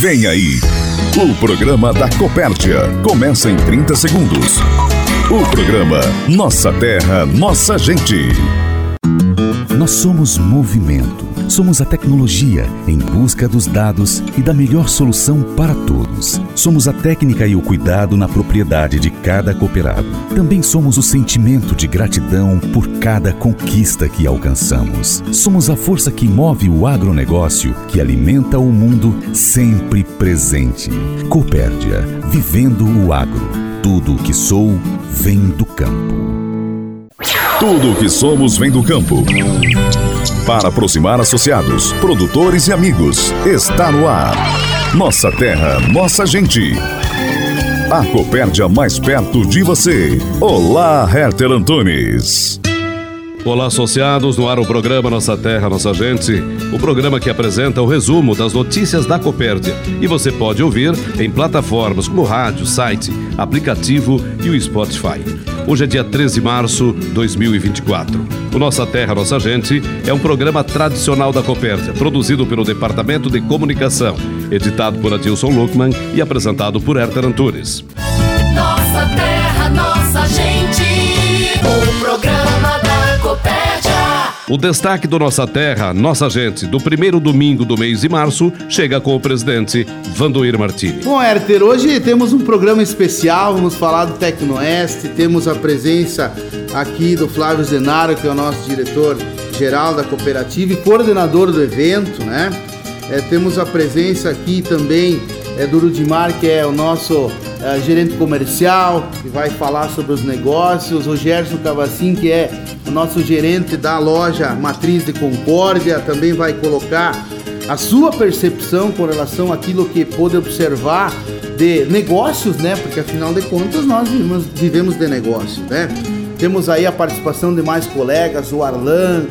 Vem aí, o programa da Copérdia. Começa em 30 segundos. O programa Nossa Terra, Nossa Gente. Nós somos movimento. Somos a tecnologia em busca dos dados e da melhor solução para todos. Somos a técnica e o cuidado na propriedade de cada cooperado. Também somos o sentimento de gratidão por cada conquista que alcançamos. Somos a força que move o agronegócio, que alimenta o mundo sempre presente. Copérdia, vivendo o agro. Tudo o que sou vem do campo. Tudo o que somos vem do campo. Para aproximar associados, produtores e amigos, está no ar. Nossa terra, nossa gente. A Copérdia mais perto de você. Olá, Herter Antunes. Olá, associados, no ar o programa Nossa Terra, Nossa Gente, o programa que apresenta o resumo das notícias da Copérdia. E você pode ouvir em plataformas como rádio, site, aplicativo e o Spotify. Hoje é dia 13 de março de 2024. O Nossa Terra, Nossa Gente é um programa tradicional da Copérdia, produzido pelo Departamento de Comunicação, editado por Adilson Luckman e apresentado por Herter Antunes. Nossa terra, nossa gente. O programa. O destaque do Nossa Terra, Nossa Gente, do primeiro domingo do mês de março, chega com o presidente Vandoir Martini. Bom, Herter, hoje temos um programa especial, vamos falar do Tecnoeste, temos a presença aqui do Flávio Zenaro, que é o nosso diretor-geral da cooperativa e coordenador do evento, né? É, temos a presença aqui também é, do Rudimar, que é o nosso é, gerente comercial, que vai falar sobre os negócios, o Gerson Cavacin, que é o nosso gerente da loja Matriz de Concórdia, também vai colocar a sua percepção com relação àquilo que pôde observar de negócios, né? Porque afinal de contas nós vivemos, vivemos de negócios, né? Temos aí a participação de mais colegas, o Arlan,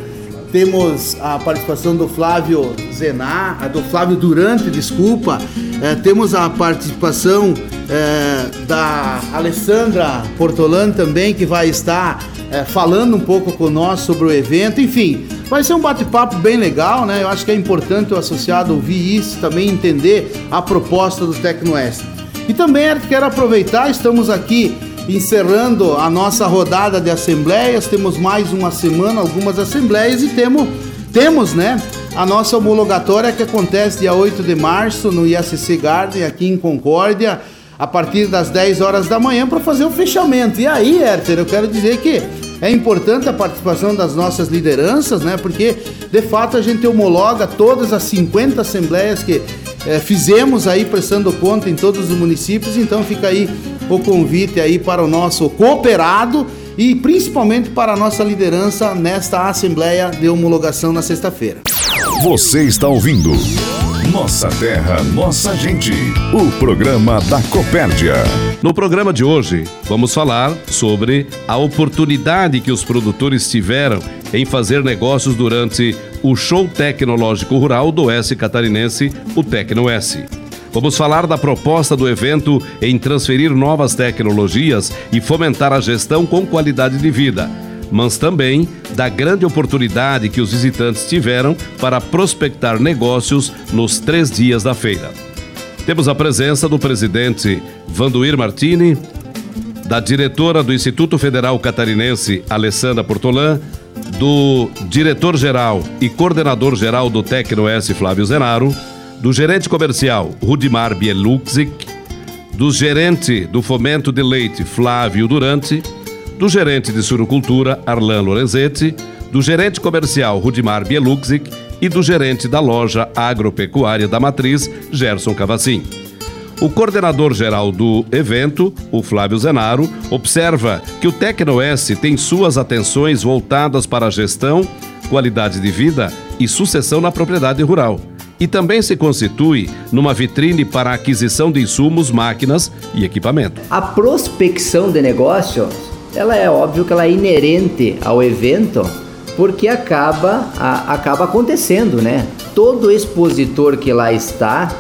temos a participação do Flávio Zenar, do Flávio Durante, desculpa, Eh, temos a participação eh, da Alessandra Portolan também, que vai estar eh, falando um pouco conosco sobre o evento, enfim, vai ser um bate-papo bem legal, né? Eu acho que é importante o associado ouvir isso, também entender a proposta do Tecnoeste. E também quero aproveitar, estamos aqui encerrando a nossa rodada de assembleias, temos mais uma semana, algumas assembleias e temos, temos né, a nossa homologatória que acontece dia 8 de março no IACC Garden, aqui em Concórdia, a partir das 10 horas da manhã para fazer o fechamento. E aí, Herter, eu quero dizer que é importante a participação das nossas lideranças, né? Porque de fato a gente homologa todas as 50 assembleias que eh, fizemos aí prestando conta em todos os municípios, então fica aí o convite aí para o nosso cooperado e principalmente para a nossa liderança nesta assembleia de homologação na sexta-feira. Você está ouvindo Nossa Terra, Nossa Gente. O programa da Copérdia. No programa de hoje, vamos falar sobre a oportunidade que os produtores tiveram em fazer negócios durante o Show Tecnológico Rural do Oeste Catarinense, o Tecno-S. Vamos falar da proposta do evento em transferir novas tecnologias e fomentar a gestão com qualidade de vida, mas também da grande oportunidade que os visitantes tiveram para prospectar negócios nos três dias da feira. Temos a presença do presidente Vanduir Martini, da diretora do Instituto Federal Catarinense, Alessandra Portolan, do diretor-geral e coordenador-geral do Tecno-S, Flávio Zenaro, do gerente comercial Rudimar Bieluxic, do gerente do Fomento de Leite Flávio Durante, do gerente de surucultura Arlan Lorenzetti, do gerente comercial Rudimar Bieluxic e do gerente da loja agropecuária da Matriz Gerson Cavacin. O coordenador geral do evento, o Flávio Zenaro, observa que o Tecno-S tem suas atenções voltadas para a gestão, qualidade de vida e sucessão na propriedade rural e também se constitui numa vitrine para aquisição de insumos, máquinas e equipamento. A prospecção de negócios, ela é óbvio que ela é inerente ao evento, porque acaba, a, acaba acontecendo, né? Todo expositor que lá está,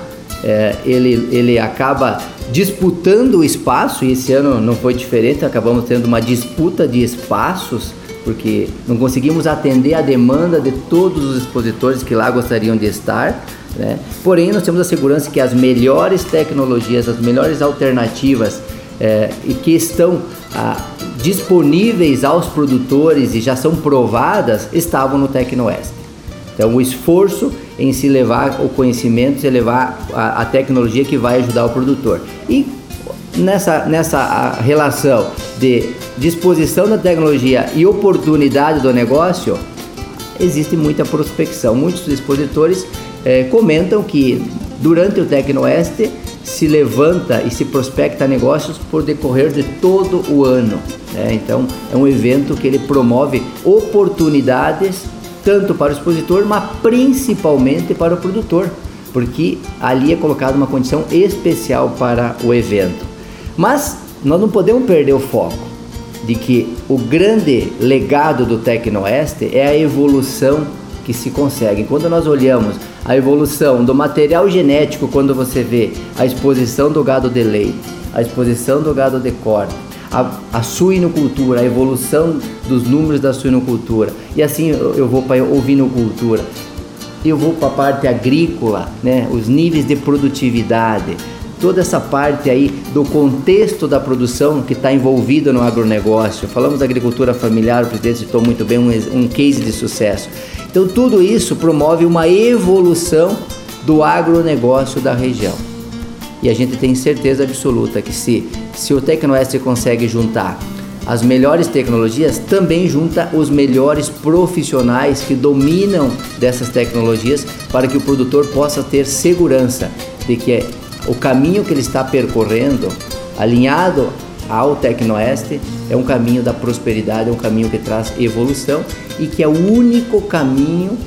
é, ele, ele acaba disputando o espaço, e esse ano não foi diferente, acabamos tendo uma disputa de espaços, porque não conseguimos atender a demanda de todos os expositores que lá gostariam de estar. Né? Porém, nós temos a segurança que as melhores tecnologias, as melhores alternativas é, e que estão ah, disponíveis aos produtores e já são provadas estavam no Tecnoeste. Então, o esforço em se levar o conhecimento, se levar a, a tecnologia que vai ajudar o produtor. E nessa, nessa relação de disposição da tecnologia e oportunidade do negócio, existe muita prospecção. Muitos expositores é, comentam que durante o Tecnoeste se levanta e se prospecta negócios por decorrer de todo o ano. Né? Então é um evento que ele promove oportunidades tanto para o expositor, mas principalmente para o produtor, porque ali é colocada uma condição especial para o evento. Mas nós não podemos perder o foco de que o grande legado do Tecnoeste é a evolução que se consegue. Quando nós olhamos a evolução do material genético, quando você vê a exposição do gado de leite, a exposição do gado de corte, a, a suinocultura, a evolução dos números da suinocultura, e assim eu, vou para a ovinocultura, eu vou para a parte agrícola, né, os níveis de produtividade, toda essa parte aí do contexto da produção que está envolvida no agronegócio. Falamos da agricultura familiar, o presidente citou muito bem um, um case de sucesso. Então, tudo isso promove uma evolução do agronegócio da região. E a gente tem certeza absoluta que se, se o Tecnoeste consegue juntar as melhores tecnologias, também junta os melhores profissionais que dominam dessas tecnologias para que o produtor possa ter segurança de que o caminho que ele está percorrendo, alinhado ao Tecnoeste, é um caminho da prosperidade, é um caminho que traz evolução e que é o único caminho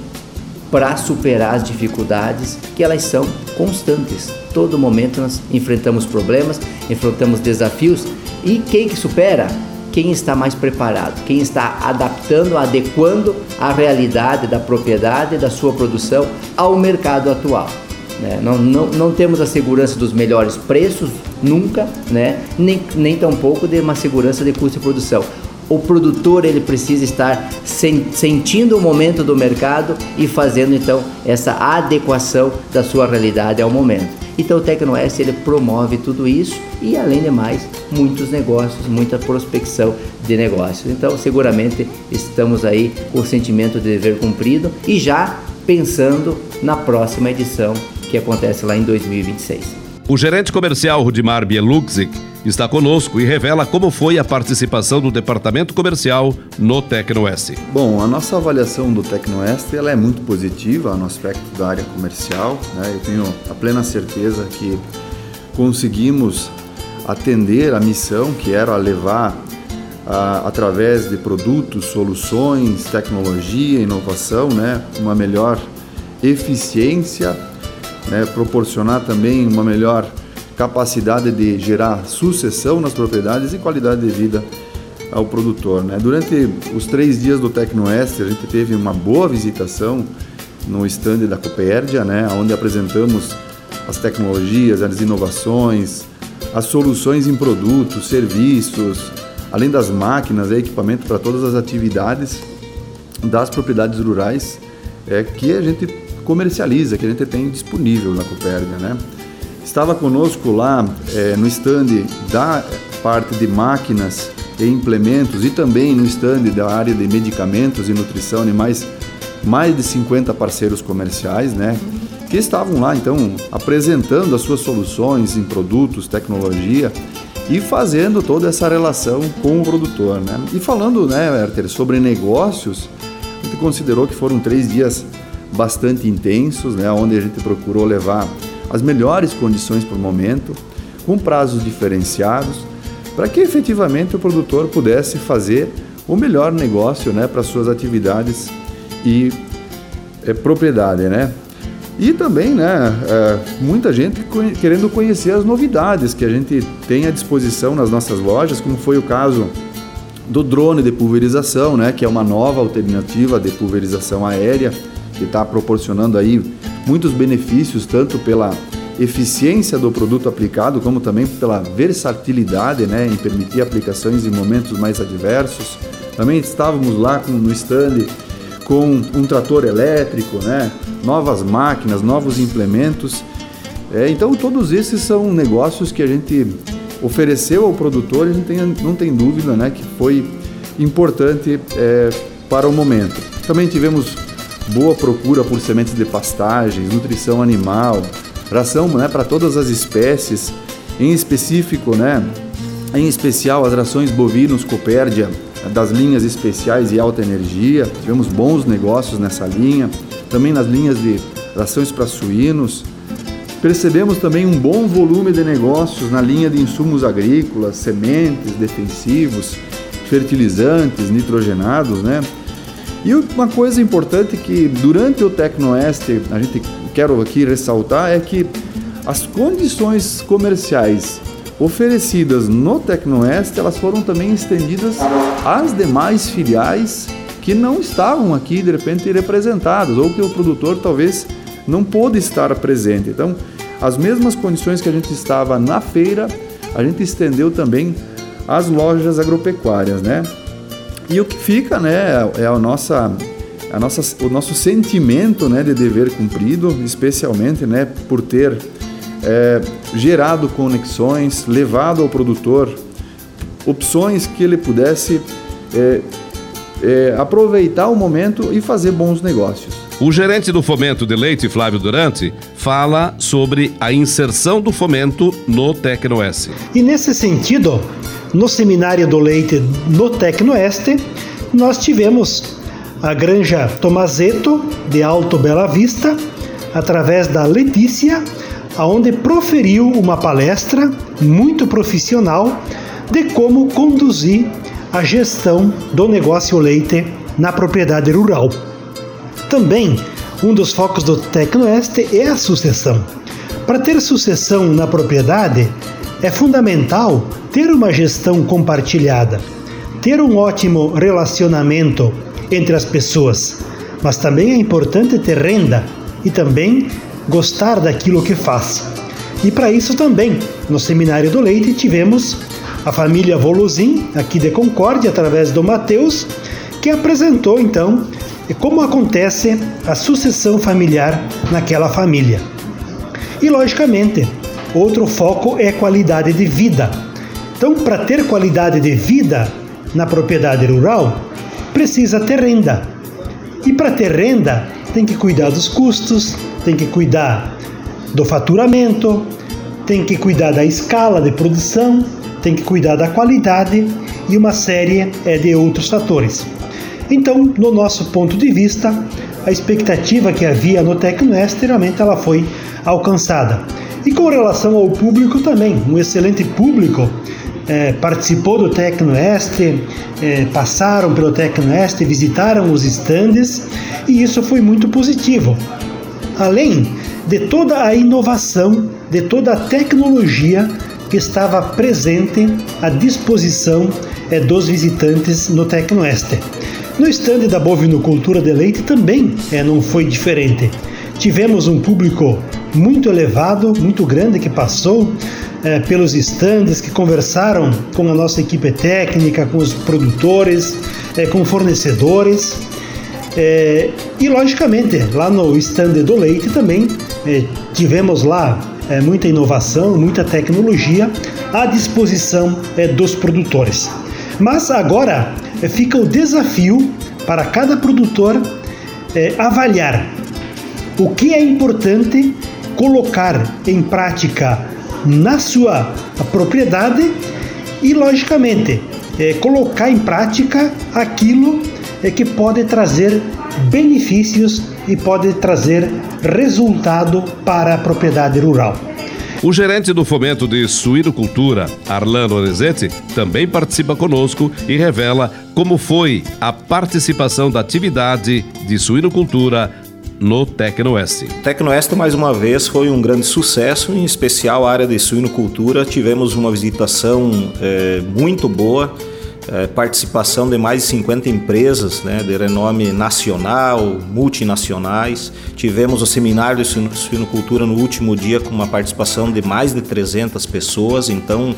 para superar as dificuldades, que elas são constantes. Todo momento nós enfrentamos problemas, enfrentamos desafios e quem que supera? Quem está mais preparado, quem está adaptando, adequando a realidade da propriedade, da sua produção ao mercado atual. Né? Não, não, não temos a segurança dos melhores preços, nunca, né? nem, nem tampouco de uma segurança de custo de produção. O produtor ele precisa estar sen, sentindo o momento do mercado e fazendo então essa adequação da sua realidade ao momento. Então o Tecnoeste ele promove tudo isso e além de mais muitos negócios, muita prospecção de negócios. Então seguramente estamos aí com o sentimento de dever cumprido e já pensando na próxima edição que acontece lá em 2026. O gerente comercial Rudimar Bieluxic está conosco e revela como foi a participação do departamento comercial no Tecnoeste. Bom, a nossa avaliação do Tecnoeste ela é muito positiva no aspecto da área comercial. Né? Eu tenho a plena certeza que conseguimos atender a missão que era levar a, através de produtos, soluções, tecnologia, inovação, né, uma melhor eficiência né, proporcionar também uma melhor capacidade de gerar sucessão nas propriedades e qualidade de vida ao produtor. Né? Durante os três dias do Tecnoeste, a gente teve uma boa visitação no stand da Copérdia, né, onde apresentamos as tecnologias, as inovações, as soluções em produtos, serviços, além das máquinas e equipamento para todas as atividades das propriedades rurais é, que a gente comercializa, que a gente tem disponível na Copérdia, né? Estava conosco lá é, no stand da parte de máquinas e implementos e também no stand da área de medicamentos e nutrição animais, mais de 50 parceiros comerciais, né? Que estavam lá então apresentando as suas soluções em produtos, tecnologia e fazendo toda essa relação com o produtor, né? E falando, né, Werther, sobre negócios, a gente considerou que foram três dias bastante intensos, né, onde a gente procurou levar as melhores condições para o momento, com prazos diferenciados, para que efetivamente o produtor pudesse fazer o melhor negócio né, para suas atividades e é, propriedade. Né? E também né, é, muita gente querendo conhecer as novidades que a gente tem à disposição nas nossas lojas, como foi o caso do drone de pulverização, né, que é uma nova alternativa de pulverização aérea que está proporcionando aí muitos benefícios, tanto pela eficiência do produto aplicado, como também pela versatilidade né, em permitir aplicações em momentos mais adversos. Também estávamos lá com, no stand com um trator elétrico, né, novas máquinas, novos implementos. É, então, todos esses são negócios que a gente ofereceu ao produtor e gente tem, não tem dúvida né, que foi importante é, para o momento. Também tivemos boa procura por sementes de pastagens, nutrição animal, ração né, para todas as espécies, em específico, né, em especial as rações bovinos Copérdia das linhas especiais e alta energia. Tivemos bons negócios nessa linha, também nas linhas de rações para suínos. Percebemos também um bom volume de negócios na linha de insumos agrícolas, sementes, defensivos, fertilizantes, nitrogenados, né? E uma coisa importante que durante o Tecnoeste a gente quero aqui ressaltar é que as condições comerciais oferecidas no Tecnoeste, elas foram também estendidas às demais filiais que não estavam aqui de repente representadas ou que o produtor talvez não pôde estar presente. Então, as mesmas condições que a gente estava na feira, a gente estendeu também às lojas agropecuárias, né? E o que fica, né, é a nossa, a nossa, o nosso sentimento, né, de dever cumprido, especialmente, né, por ter é, gerado conexões, levado ao produtor opções que ele pudesse é, é, aproveitar o momento e fazer bons negócios. O gerente do Fomento de Leite, Flávio Durante, fala sobre a inserção do fomento no Tecnoeste. E nesse sentido, no Seminário do Leite no Tecnoeste, nós tivemos a Granja Tomazeto, de Alto Bela Vista, através da Letícia, aonde proferiu uma palestra muito profissional de como conduzir a gestão do negócio leite na propriedade rural. Também, um dos focos do Tecnoeste é a sucessão. Para ter sucessão na propriedade, é fundamental ter uma gestão compartilhada, ter um ótimo relacionamento entre as pessoas, mas também é importante ter renda e também gostar daquilo que faz. E para isso também, no Seminário do Leite, tivemos a família Voluzin, aqui de Concórdia, através do Mateus, que apresentou então como acontece a sucessão familiar naquela família. E logicamente, outro foco é qualidade de vida. Então, para ter qualidade de vida na propriedade rural, precisa ter renda. E para ter renda, tem que cuidar dos custos, tem que cuidar do faturamento, tem que cuidar da escala de produção, tem que cuidar da qualidade e uma série é, de outros fatores. Então, no nosso ponto de vista, a expectativa que havia no Tecnoest realmente ela foi alcançada. E com relação ao público também, um excelente público é, participou do Tecnoest, é, passaram pelo Tecnoest, visitaram os estandes e isso foi muito positivo. Além de toda a inovação, de toda a tecnologia que estava presente à disposição é, dos visitantes no Tecnoeste. No estande da bovinocultura de leite também é, não foi diferente. Tivemos um público muito elevado, muito grande que passou é, pelos estandes, que conversaram com a nossa equipe técnica, com os produtores, é, com fornecedores. É, e logicamente, lá no stand do leite também é, tivemos lá é, muita inovação, muita tecnologia à disposição é, dos produtores. Mas agora fica o desafio para cada produtor avaliar o que é importante colocar em prática na sua propriedade e, logicamente, é, colocar em prática aquilo é, que pode trazer benefícios e pode trazer resultado para a propriedade rural. O gerente do Fomento de Suinocultura, Arlano Orezetti, também participa conosco e revela como foi a participação da atividade de suinocultura no Tecnoeste. Tecnoeste, mais uma vez, foi um grande sucesso, em especial a área de suinocultura. Tivemos uma visitação é, muito boa é, participação de mais de 50 empresas né, de renome nacional, multinacionais. Tivemos o seminário de suinocultura no último dia com uma participação de mais de 300 pessoas, então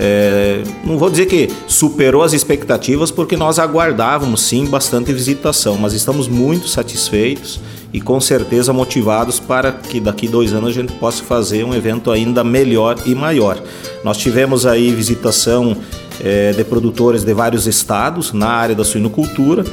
é, não vou dizer que superou as expectativas, porque nós aguardávamos sim bastante visitação, mas estamos muito satisfeitos e com certeza motivados para que daqui dois anos a gente possa fazer um evento ainda melhor e maior. Nós tivemos aí visitação é, de produtores de vários estados na área da suinocultura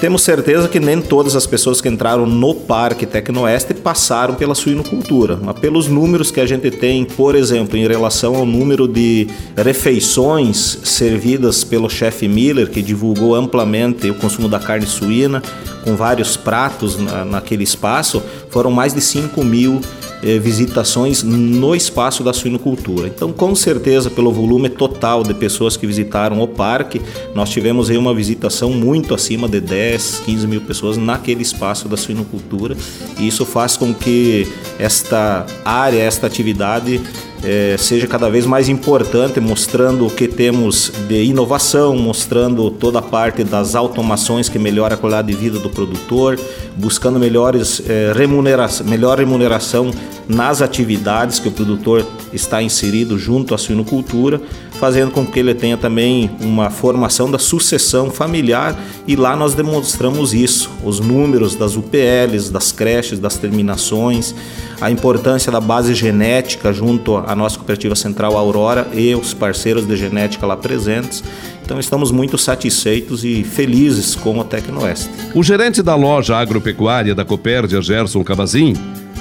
temos certeza que nem todas as pessoas que entraram no Parque Tecnoeste passaram pela suinocultura, mas pelos números que a gente tem, por exemplo, em relação ao número de refeições servidas pelo chefe Miller, que divulgou amplamente o consumo da carne suína, com vários pratos na, naquele espaço, foram mais de 5 mil eh, visitações no espaço da suinocultura. Então, com certeza, pelo volume total de pessoas que visitaram o parque, nós tivemos aí uma visitação muito acima de 10, 15 mil pessoas naquele espaço da suinocultura. E isso faz com que esta área, esta atividade é, seja cada vez mais importante, mostrando o que temos de inovação, mostrando toda a parte das automações que melhora a qualidade de vida do produtor, buscando melhores é, remuneração, melhor remuneração nas atividades que o produtor está inserido junto à suinocultura, fazendo com que ele tenha também uma formação da sucessão familiar e lá nós demonstramos isso, os números das UPLs, das creches, das terminações, a importância da base genética junto à nossa cooperativa central Aurora e os parceiros de genética lá presentes. Então estamos muito satisfeitos e felizes com o Tecnoeste. O gerente da loja agropecuária da Copérdia, Gerson Cavazin,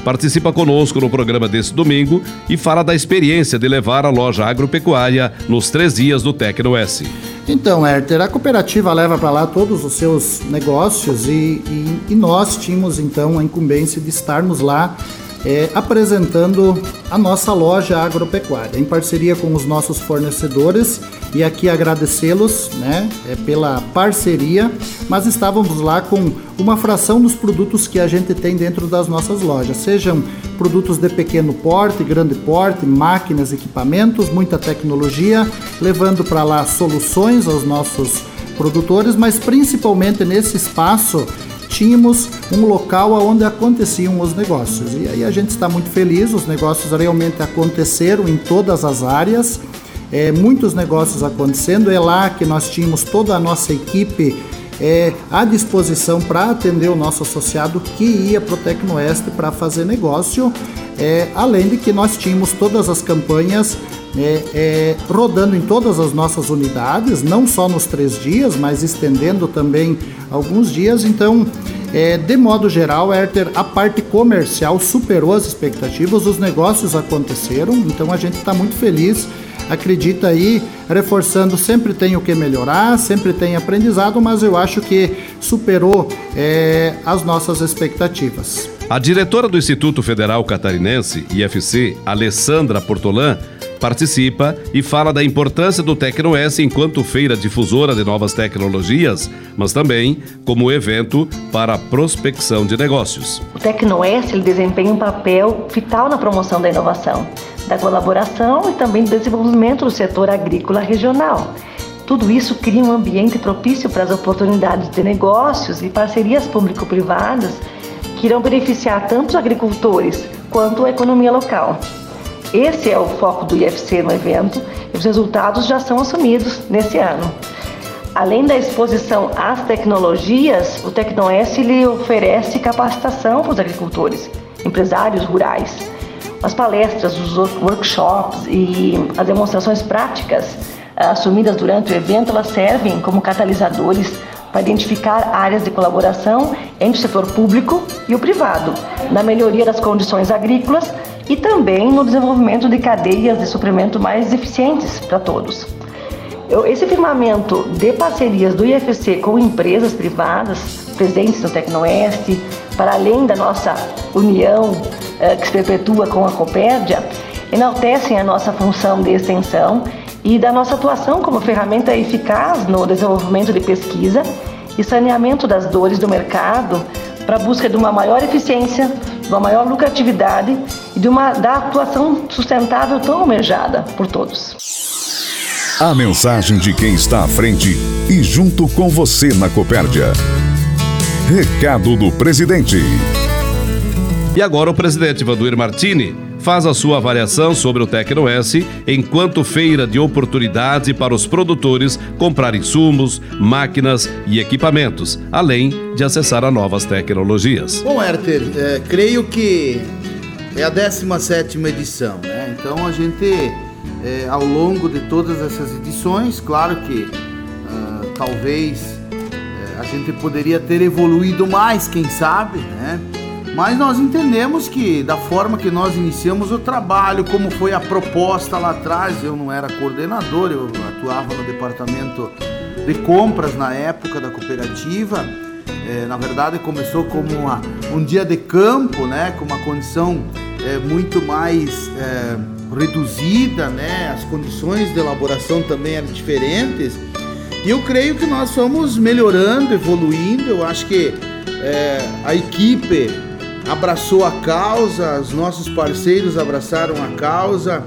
participa conosco no programa desse domingo e fala da experiência de levar a loja agropecuária nos três dias do Tecno S. Então, Herter, a cooperativa leva para lá todos os seus negócios e, e, e nós tínhamos então a incumbência de estarmos lá é, apresentando a nossa loja agropecuária, em parceria com os nossos fornecedores. E aqui agradecê-los né, é, pela parceria, mas estávamos lá com uma fração dos produtos que a gente tem dentro das nossas lojas, sejam produtos de pequeno porte, grande porte, máquinas, equipamentos, muita tecnologia, levando para lá soluções aos nossos produtores, mas principalmente nesse espaço tínhamos um local onde aconteciam os negócios. E aí a gente está muito feliz, os negócios realmente aconteceram em todas as áreas, é, muitos negócios acontecendo. É lá que nós tínhamos toda a nossa equipe é, à disposição para atender o nosso associado que ia para o Tecnoeste para fazer negócio, é, além de que nós tínhamos todas as campanhas é, é, rodando em todas as nossas unidades, não só nos três dias, mas estendendo também alguns dias. Então, é, de modo geral, Herter, a parte comercial superou as expectativas, os negócios aconteceram, então a gente está muito feliz. Acredita aí, reforçando, sempre tem o que melhorar, sempre tem aprendizado, mas eu acho que superou é, as nossas expectativas. A diretora do Instituto Federal Catarinense, IFC, Alessandra Portolan, participa e fala da importância do TecnoS enquanto feira difusora de novas tecnologias, mas também como evento para a prospecção de negócios. O TecnoS desempenha um papel vital na promoção da inovação, da colaboração e também do desenvolvimento do setor agrícola regional. Tudo isso cria um ambiente propício para as oportunidades de negócios e parcerias público-privadas que irão beneficiar tanto os agricultores quanto a economia local. Esse é o foco do IFC no evento e os resultados já são assumidos nesse ano. Além da exposição às tecnologias, o Tecnoes lhe oferece capacitação para os agricultores, empresários rurais. As palestras, os workshops e as demonstrações práticas eh, assumidas durante o evento, elas servem como catalisadores para identificar áreas de colaboração entre o setor público e o privado, na melhoria das condições agrícolas e também no desenvolvimento de cadeias de suprimento mais eficientes para todos. Esse firmamento de parcerias do IFC com empresas privadas presentes no Tecnoeste, para além da nossa união eh, que se perpetua com a Copérdia, enaltecem a nossa função de extensão e da nossa atuação como ferramenta eficaz no desenvolvimento de pesquisa e saneamento das dores do mercado para a busca de uma maior eficiência, de uma maior lucratividade e de uma da atuação sustentável tão almejada por todos. A mensagem de quem está à frente e junto com você na Copérdia. Recado do presidente. E agora o presidente Vanduir Martini faz a sua avaliação sobre o TecnoS enquanto feira de oportunidade para os produtores comprar insumos, máquinas e equipamentos, além de acessar a novas tecnologias. Bom, Herter, é, creio que é a 17 edição, né? Então a gente, é, ao longo de todas essas edições, claro que ah, talvez gente poderia ter evoluído mais, quem sabe, né? Mas nós entendemos que da forma que nós iniciamos o trabalho, como foi a proposta lá atrás, eu não era coordenador, eu atuava no departamento de compras na época da cooperativa. É, na verdade começou como uma, um dia de campo, né, com uma condição é, muito mais é, reduzida, né, as condições de elaboração também eram diferentes. E eu creio que nós fomos melhorando, evoluindo. Eu acho que é, a equipe abraçou a causa, os nossos parceiros abraçaram a causa,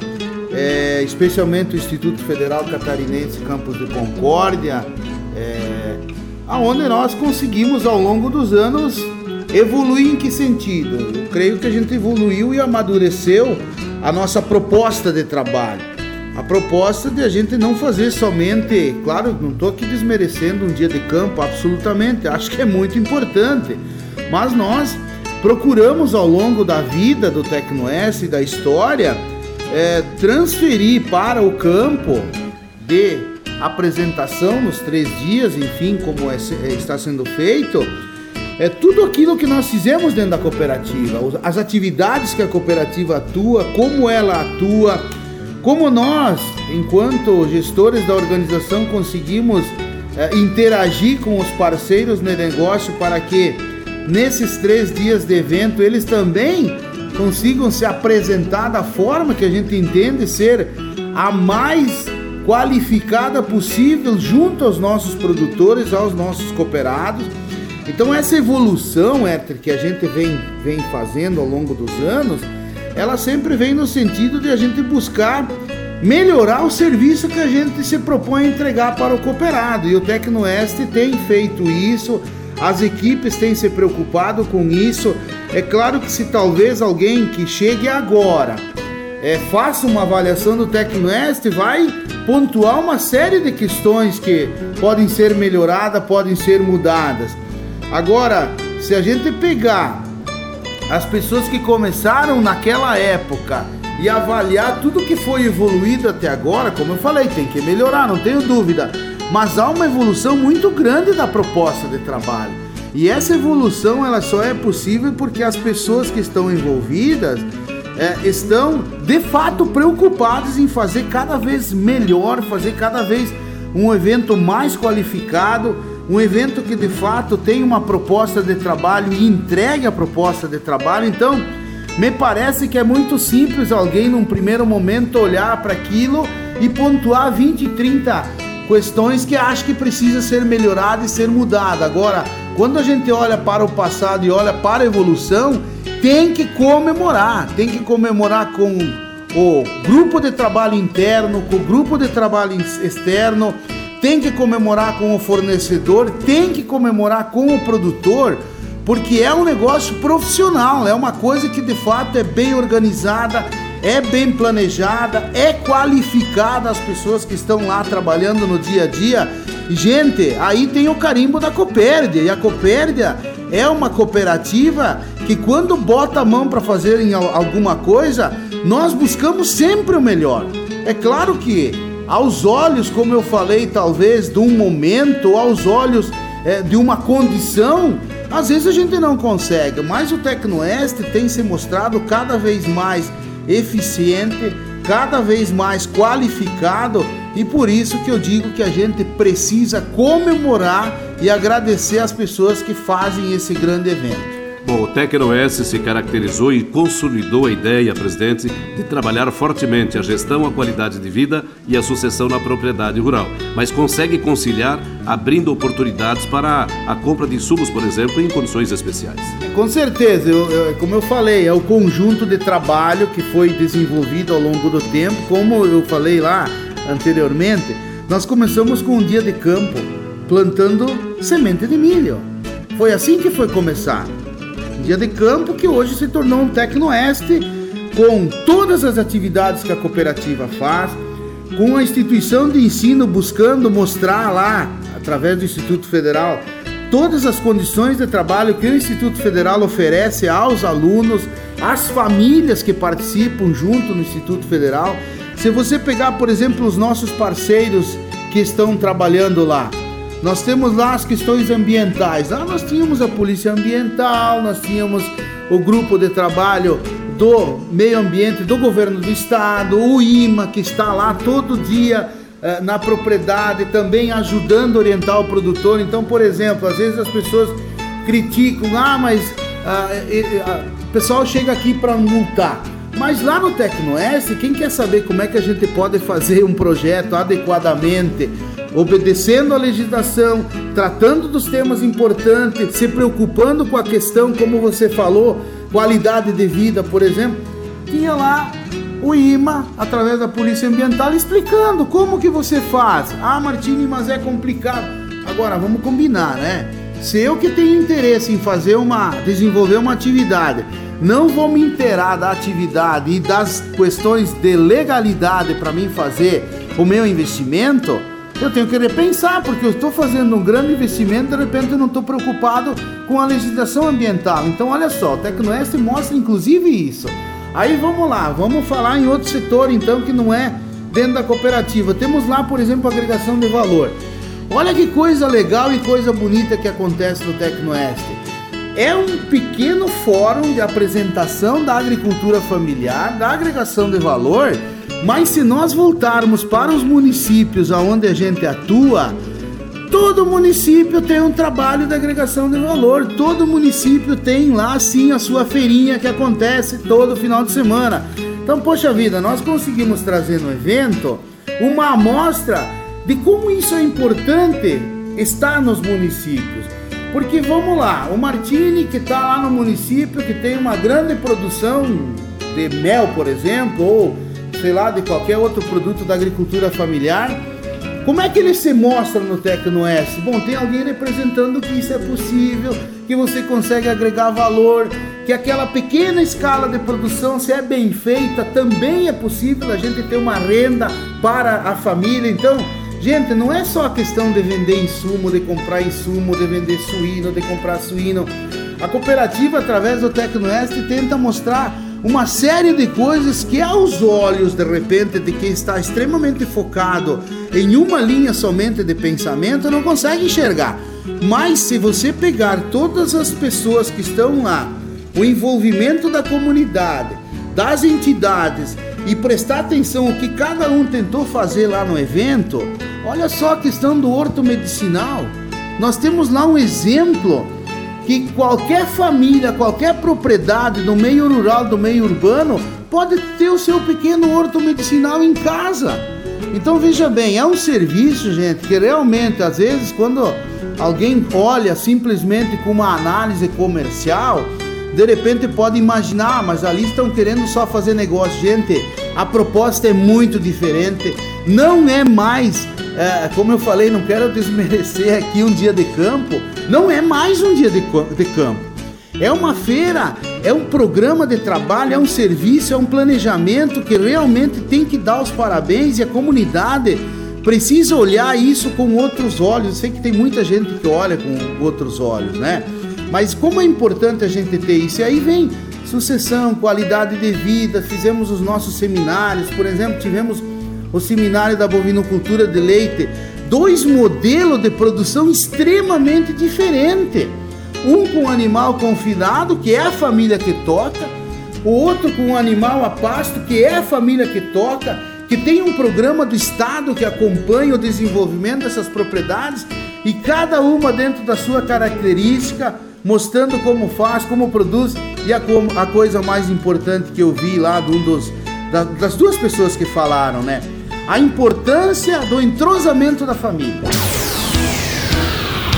é, especialmente o Instituto Federal Catarinense Campos de Concórdia, é, aonde nós conseguimos ao longo dos anos evoluir em que sentido? Eu creio que a gente evoluiu e amadureceu a nossa proposta de trabalho. A proposta de a gente não fazer somente, claro, não estou aqui desmerecendo um dia de campo, absolutamente, acho que é muito importante, mas nós procuramos ao longo da vida do Tecnoeste e da história é, transferir para o campo de apresentação nos três dias, enfim, como é, é, está sendo feito, é tudo aquilo que nós fizemos dentro da cooperativa, as atividades que a cooperativa atua, como ela atua, como nós, enquanto gestores da organização, conseguimos é, interagir com os parceiros no negócio para que nesses três dias de evento eles também consigam se apresentar da forma que a gente entende ser a mais qualificada possível junto aos nossos produtores, aos nossos cooperados. Então essa evolução, Éter, que a gente vem, vem fazendo ao longo dos anos, ela sempre vem no sentido de a gente buscar melhorar o serviço que a gente se propõe a entregar para o cooperado. E o Tecnoeste tem feito isso, as equipes têm se preocupado com isso. É claro que se talvez alguém que chegue agora é, faça uma avaliação do Tecnoeste, vai pontuar uma série de questões que podem ser melhoradas, podem ser mudadas. Agora, se a gente pegar as pessoas que começaram naquela época e avaliar tudo que foi evoluído até agora, como eu falei, tem que melhorar, não tenho dúvida mas há uma evolução muito grande da proposta de trabalho. E essa evolução ela só é possível porque as pessoas que estão envolvidas é, estão de fato preocupadas em fazer cada vez melhor, fazer cada vez um evento mais qualificado, um evento que de fato tem uma proposta de trabalho e entregue a proposta de trabalho. Então, me parece que é muito simples alguém num primeiro momento olhar para aquilo e pontuar 20, 30 questões que acho que precisa ser melhorada e ser mudada. Agora, quando a gente olha para o passado e olha para a evolução, tem que comemorar, tem que comemorar com o grupo de trabalho interno, com o grupo de trabalho externo, tem que comemorar com o fornecedor, tem que comemorar com o produtor, porque é um negócio profissional, é uma coisa que de fato é bem organizada, é bem planejada, é qualificada as pessoas que estão lá trabalhando no dia a dia. Gente, aí tem o carimbo da Copérdia, e a Copérdia é uma cooperativa que quando bota a mão para fazer alguma coisa, nós buscamos sempre o melhor. É claro que aos olhos, como eu falei, talvez de um momento, aos olhos é, de uma condição, às vezes a gente não consegue, mas o Tecnoeste tem se mostrado cada vez mais eficiente, cada vez mais qualificado e por isso que eu digo que a gente precisa comemorar e agradecer as pessoas que fazem esse grande evento. Bom, o TecnoS se caracterizou e consolidou a ideia, presidente, de trabalhar fortemente a gestão, a qualidade de vida e a sucessão na propriedade rural, mas consegue conciliar abrindo oportunidades para a compra de insumos, por exemplo, em condições especiais. Com certeza, eu, eu, como eu falei, é o conjunto de trabalho que foi desenvolvido ao longo do tempo, como eu falei lá anteriormente, nós começamos com um dia de campo plantando semente de milho. Foi assim que foi começar dia de campo que hoje se tornou um Tecnoeste com todas as atividades que a cooperativa faz, com a instituição de ensino buscando mostrar lá, através do Instituto Federal, todas as condições de trabalho que o Instituto Federal oferece aos alunos, às famílias que participam junto no Instituto Federal. Se você pegar, por exemplo, os nossos parceiros que estão trabalhando lá, nós temos lá as questões ambientais. Lá nós tínhamos a Polícia Ambiental, nós tínhamos o grupo de trabalho do meio ambiente do governo do estado, o IMA, que está lá todo dia eh, na propriedade, também ajudando a orientar o produtor. Então, por exemplo, às vezes as pessoas criticam, ah, mas ah, ah, o pessoal chega aqui para multar. Mas lá no Tecnoeste, quem quer saber como é que a gente pode fazer um projeto adequadamente, obedecendo a legislação, tratando dos temas importantes, se preocupando com a questão, como você falou, qualidade de vida, por exemplo, tinha lá o IMA, através da Polícia Ambiental, explicando como que você faz. Ah, Martini, mas é complicado. Agora, vamos combinar, né? Se eu que tenho interesse em fazer uma, desenvolver uma atividade, não vou me inteirar da atividade e das questões de legalidade para mim fazer o meu investimento, eu tenho que repensar, porque eu estou fazendo um grande investimento, de repente eu não estou preocupado com a legislação ambiental. Então, olha só, o Tecnoeste mostra inclusive isso. Aí vamos lá, vamos falar em outro setor então que não é dentro da cooperativa. Temos lá, por exemplo, a agregação de valor. Olha que coisa legal e coisa bonita que acontece no Tecnoeste. É um pequeno fórum de apresentação da agricultura familiar, da agregação de valor mas se nós voltarmos para os municípios aonde a gente atua, todo município tem um trabalho de agregação de valor. Todo município tem lá sim a sua feirinha que acontece todo final de semana. Então, poxa vida, nós conseguimos trazer no evento uma amostra de como isso é importante estar nos municípios. Porque vamos lá, o Martini que está lá no município que tem uma grande produção de mel, por exemplo, ou sei lá, de qualquer outro produto da agricultura familiar. Como é que ele se mostra no Tecnoeste? Bom, tem alguém representando que isso é possível, que você consegue agregar valor, que aquela pequena escala de produção, se é bem feita, também é possível a gente ter uma renda para a família. Então, gente, não é só a questão de vender insumo, de comprar insumo, de vender suíno, de comprar suíno. A cooperativa, através do Tecnoeste, tenta mostrar uma série de coisas que aos olhos de repente de quem está extremamente focado em uma linha somente de pensamento não consegue enxergar. Mas se você pegar todas as pessoas que estão lá, o envolvimento da comunidade, das entidades e prestar atenção o que cada um tentou fazer lá no evento, olha só a questão do horto medicinal. Nós temos lá um exemplo que qualquer família, qualquer propriedade do meio rural, do meio urbano, pode ter o seu pequeno horto medicinal em casa. Então veja bem, é um serviço, gente, que realmente às vezes quando alguém olha simplesmente com uma análise comercial, de repente pode imaginar, ah, mas ali estão querendo só fazer negócio. Gente, a proposta é muito diferente. Não é mais, é, como eu falei, não quero desmerecer aqui um dia de campo, não é mais um dia de, de campo. É uma feira, é um programa de trabalho, é um serviço, é um planejamento que realmente tem que dar os parabéns e a comunidade precisa olhar isso com outros olhos. Eu sei que tem muita gente que olha com outros olhos, né? Mas como é importante a gente ter isso? E aí vem sucessão, qualidade de vida, fizemos os nossos seminários, por exemplo, tivemos o seminário da bovinocultura de leite, dois modelos de produção extremamente diferentes. Um com animal confinado, que é a família que toca, o outro com animal a pasto, que é a família que toca, que tem um programa do Estado que acompanha o desenvolvimento dessas propriedades e cada uma dentro da sua característica, mostrando como faz, como produz e a, a coisa mais importante que eu vi lá de um dos, da, das duas pessoas que falaram, né? A importância do entrosamento da família.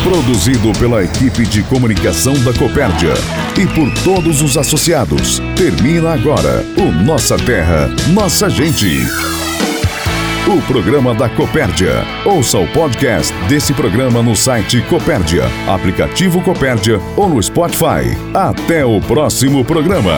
Produzido pela equipe de comunicação da Copérdia e por todos os associados. Termina agora o Nossa Terra, Nossa Gente. O programa da Copérdia. Ouça o podcast desse programa no site Copérdia, aplicativo Copérdia ou no Spotify. Até o próximo programa.